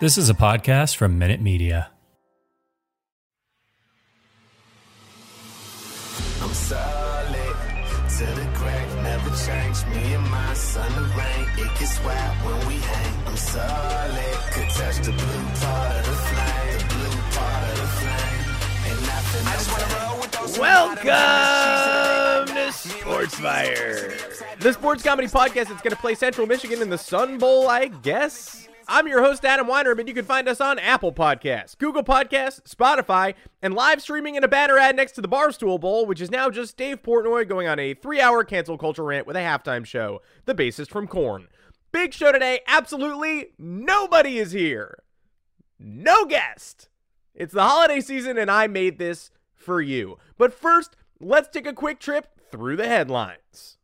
This is a podcast from Minute Media. I'm solid to the crack, never change. Me and my son, the rain, it gets wet when we hang. I'm solid, could touch the blue part of the flame, the blue part of the flame. Ain't nothing I just wanna roll with those Welcome to Sports Fire, the sports comedy podcast that's going to play Central Michigan in the Sun Bowl, I guess. I'm your host, Adam Weinerman. And you can find us on Apple Podcasts, Google Podcasts, Spotify, and live streaming in a banner ad next to the Barstool Bowl, which is now just Dave Portnoy going on a three hour cancel culture rant with a halftime show, the bassist from Korn. Big show today. Absolutely nobody is here. No guest. It's the holiday season, and I made this for you. But first, let's take a quick trip through the headlines.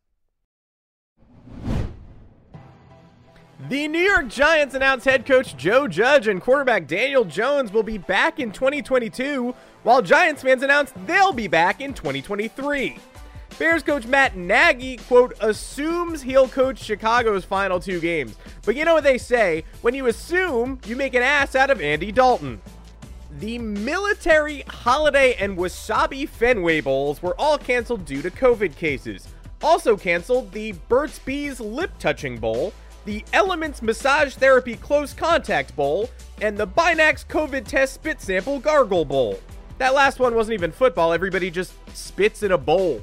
The New York Giants announced head coach Joe Judge and quarterback Daniel Jones will be back in 2022, while Giants fans announced they'll be back in 2023. Bears coach Matt Nagy, quote, assumes he'll coach Chicago's final two games. But you know what they say when you assume, you make an ass out of Andy Dalton. The military, holiday, and Wasabi Fenway Bowls were all canceled due to COVID cases. Also canceled the Burt's Bees Lip Touching Bowl, the Elements Massage Therapy Close Contact Bowl, and the Binax COVID Test Spit Sample Gargle Bowl. That last one wasn't even football, everybody just spits in a bowl.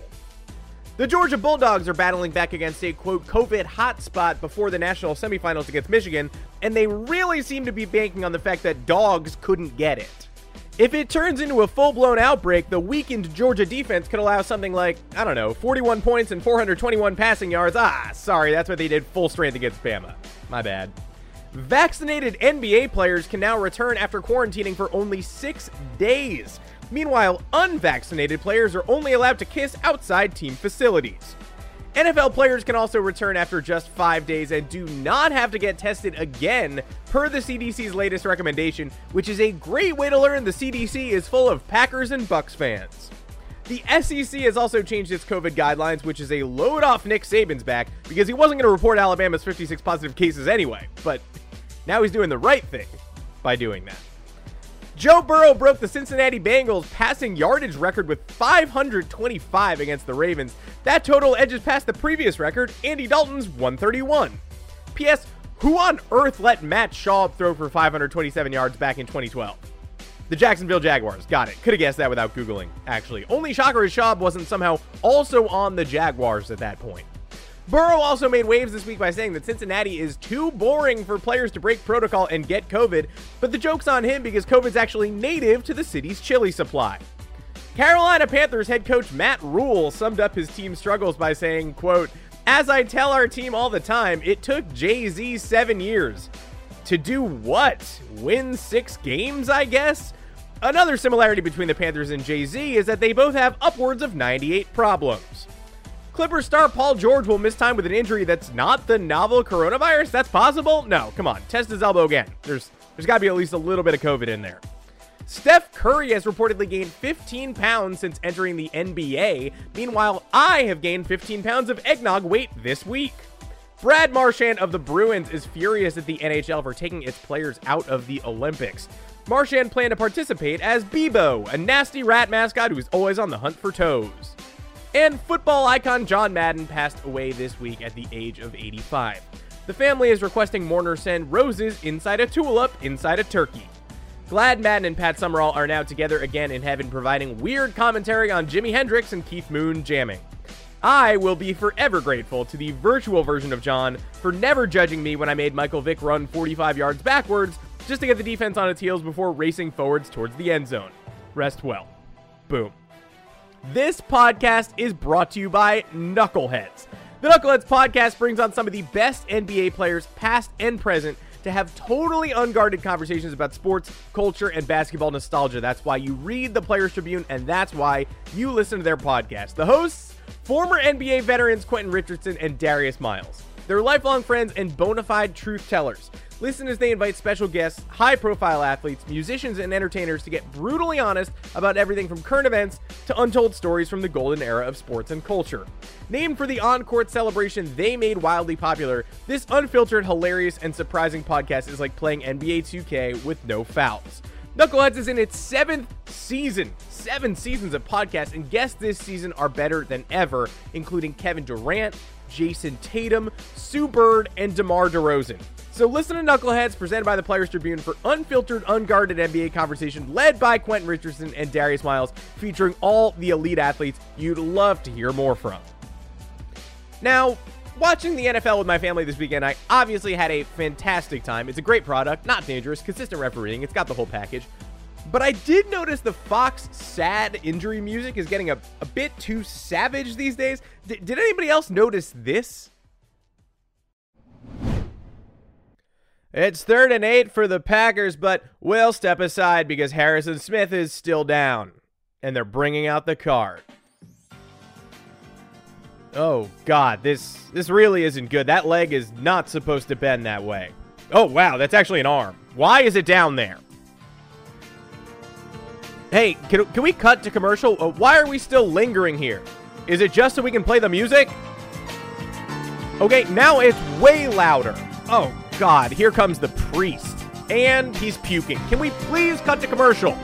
The Georgia Bulldogs are battling back against a quote COVID hotspot before the national semifinals against Michigan, and they really seem to be banking on the fact that dogs couldn't get it. If it turns into a full blown outbreak, the weakened Georgia defense could allow something like, I don't know, 41 points and 421 passing yards. Ah, sorry, that's what they did full strength against Bama. My bad. Vaccinated NBA players can now return after quarantining for only six days. Meanwhile, unvaccinated players are only allowed to kiss outside team facilities. NFL players can also return after just five days and do not have to get tested again, per the CDC's latest recommendation, which is a great way to learn the CDC is full of Packers and Bucks fans. The SEC has also changed its COVID guidelines, which is a load off Nick Saban's back because he wasn't going to report Alabama's 56 positive cases anyway, but now he's doing the right thing by doing that. Joe Burrow broke the Cincinnati Bengals passing yardage record with 525 against the Ravens. That total edges past the previous record, Andy Dalton's 131. P.S. Who on earth let Matt Schaub throw for 527 yards back in 2012? The Jacksonville Jaguars. Got it. Could have guessed that without Googling, actually. Only shocker is Schaub wasn't somehow also on the Jaguars at that point. Burrow also made waves this week by saying that Cincinnati is too boring for players to break protocol and get COVID, but the joke's on him because COVID's actually native to the city's chili supply. Carolina Panthers head coach Matt Rhule summed up his team's struggles by saying, quote, As I tell our team all the time, it took Jay-Z seven years. To do what? Win six games, I guess? Another similarity between the Panthers and Jay-Z is that they both have upwards of 98 problems. Clippers star Paul George will miss time with an injury that's not the novel coronavirus. That's possible? No, come on. Test his elbow again. There's there's got to be at least a little bit of COVID in there. Steph Curry has reportedly gained 15 pounds since entering the NBA. Meanwhile, I have gained 15 pounds of eggnog weight this week. Brad Marchand of the Bruins is furious at the NHL for taking its players out of the Olympics. Marchand planned to participate as Bebo, a nasty rat mascot who is always on the hunt for toes. And football icon John Madden passed away this week at the age of 85. The family is requesting mourners send roses inside a tulip inside a turkey. Glad Madden and Pat Summerall are now together again in heaven, providing weird commentary on Jimi Hendrix and Keith Moon jamming. I will be forever grateful to the virtual version of John for never judging me when I made Michael Vick run 45 yards backwards just to get the defense on its heels before racing forwards towards the end zone. Rest well. Boom. This podcast is brought to you by Knuckleheads. The Knuckleheads podcast brings on some of the best NBA players, past and present, to have totally unguarded conversations about sports, culture, and basketball nostalgia. That's why you read the Players Tribune, and that's why you listen to their podcast. The hosts, former NBA veterans Quentin Richardson and Darius Miles. They're lifelong friends and bona fide truth tellers. Listen as they invite special guests, high profile athletes, musicians, and entertainers to get brutally honest about everything from current events to untold stories from the golden era of sports and culture. Named for the on court celebration they made wildly popular, this unfiltered, hilarious, and surprising podcast is like playing NBA 2K with no fouls. Knuckleheads is in its seventh season. Seven seasons of podcasts, and guests this season are better than ever, including Kevin Durant, Jayson Tatum, Sue Bird, and DeMar DeRozan. So listen to Knuckleheads, presented by the Players Tribune, for unfiltered, unguarded NBA conversation led by Quentin Richardson and Darius Miles, featuring all the elite athletes you'd love to hear more from. Now, watching the NFL with my family this weekend, I obviously had a fantastic time. It's a great product, not dangerous, consistent refereeing, it's got the whole package. But I did notice the Fox sad injury music is getting a, a bit too savage these days. D- did anybody else notice this? It's third and eight for the Packers, but we'll step aside because Harrison Smith is still down. And they're bringing out the cart. Oh god, this this really isn't good. That leg is not supposed to bend that way. Oh wow, that's actually an arm. Why is it down there? Hey, can, can we cut to commercial? Uh, why are we still lingering here? Is it just so we can play the music? Okay, now it's way louder. Oh god, here comes the priest. And he's puking. Can we please cut to commercial?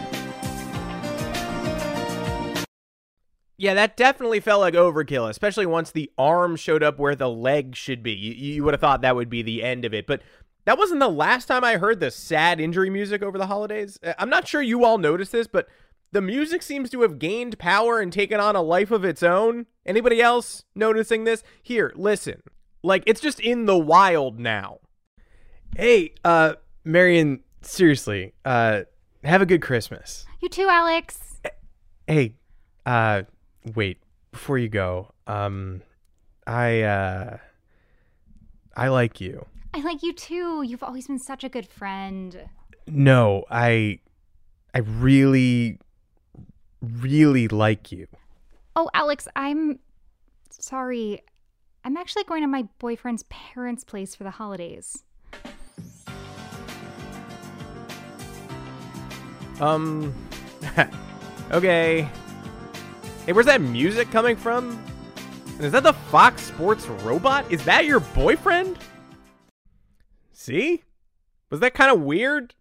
Yeah, that definitely felt like overkill, especially once the arm showed up where the leg should be. You, you would have thought that would be the end of it, but that wasn't the last time I heard the sad injury music over the holidays. Uh, I'm not sure you all noticed this, but the music seems to have gained power and taken on a life of its own. Anybody else noticing this? Here, listen. Like, it's just in the wild now. Hey, uh, Marion, seriously, uh, have a good Christmas. You too, Alex. Hey, uh, wait, before you go, um, I, uh, I like you. I like you too. You've always been such a good friend. No, I, I really, really like you. Oh, Alex, I'm sorry. I'm actually going to my boyfriend's parents' place for the holidays. Um, okay. Hey, where's that music coming from? Is that the Fox Sports robot? Is that your boyfriend? See? Was that kind of weird?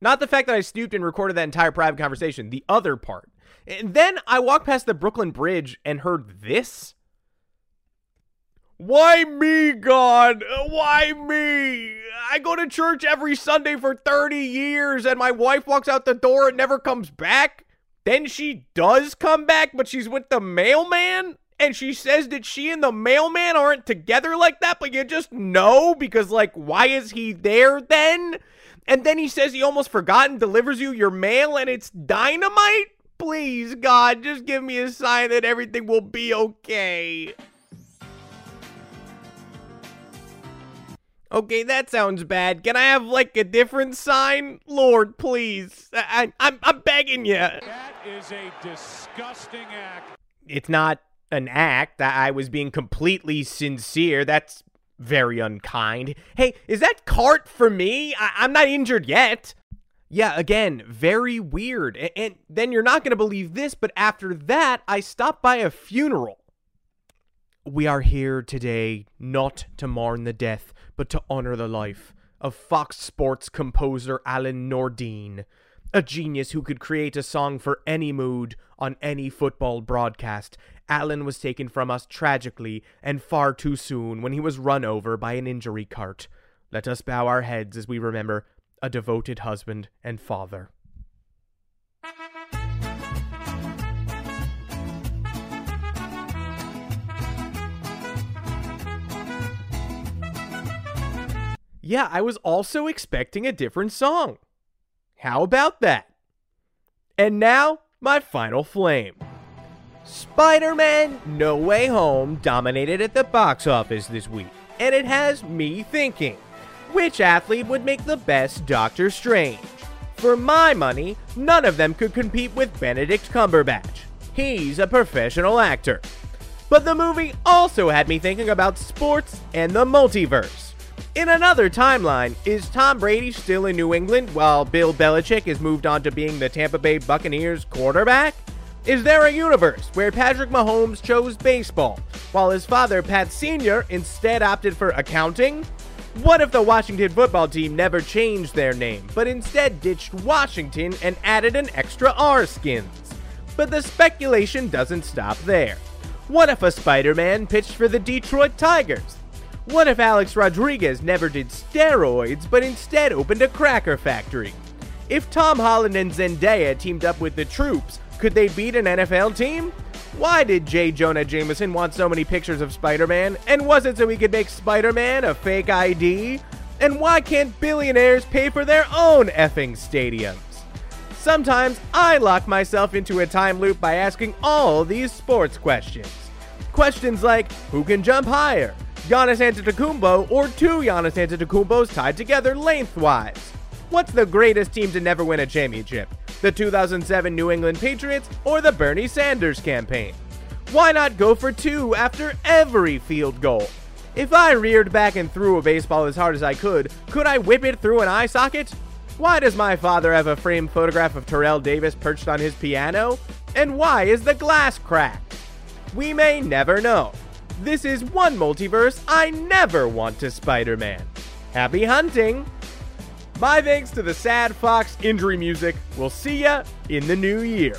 Not the fact that I snooped and recorded that entire private conversation, the other part. And then I walked past the Brooklyn Bridge and heard this. Why me, God? Why me? I go to church every Sunday for 30 years and my wife walks out the door and never comes back. Then she does come back, but she's with the mailman? And she says that she and the mailman aren't together like that, but you just know because, like, why is he there then? And then he says he almost forgot and delivers you your mail and it's dynamite? Please, God, just give me a sign that everything will be okay. Okay, that sounds bad. Can I have like a different sign? Lord, please. I, am I'm begging you. That is a disgusting act. It's not an act. I, I was being completely sincere. That's very unkind. Hey, is that cart for me? I, I'm not injured yet. Yeah, again, very weird. And, and then you're not going to believe this, but after that, I stopped by a funeral. We are here today not to mourn the death, but to honor the life of Fox Sports composer Alan Nordine, a genius who could create a song for any mood on any football broadcast. Alan was taken from us tragically and far too soon when he was run over by an injury cart. Let us bow our heads as we remember a devoted husband and father. Yeah, I was also expecting a different song. How about that? And now, my final flame. Spider Man No Way Home dominated at the box office this week, and it has me thinking which athlete would make the best Doctor Strange? For my money, none of them could compete with Benedict Cumberbatch. He's a professional actor. But the movie also had me thinking about sports and the multiverse. In another timeline, is Tom Brady still in New England while Bill Belichick has moved on to being the Tampa Bay Buccaneers quarterback? Is there a universe where Patrick Mahomes chose baseball while his father, Pat Sr., instead opted for accounting? What if the Washington football team never changed their name, but instead ditched Washington and added an extra R skins? But the speculation doesn't stop there. What if a Spider Man pitched for the Detroit Tigers? What if Alex Rodriguez never did steroids but instead opened a cracker factory? If Tom Holland and Zendaya teamed up with the troops, could they beat an NFL team? Why did J. Jonah Jameson want so many pictures of Spider Man? And was it so he could make Spider Man a fake ID? And why can't billionaires pay for their own effing stadiums? Sometimes I lock myself into a time loop by asking all these sports questions. Questions like who can jump higher? Giannis Antetokounmpo or two Giannis Antetokounmpos tied together lengthwise? What's the greatest team to never win a championship? The 2007 New England Patriots or the Bernie Sanders campaign? Why not go for two after every field goal? If I reared back and threw a baseball as hard as I could, could I whip it through an eye socket? Why does my father have a framed photograph of Terrell Davis perched on his piano? And why is the glass cracked? We may never know. This is one multiverse I never want to Spider Man. Happy hunting! My thanks to the Sad Fox injury music. We'll see ya in the new year.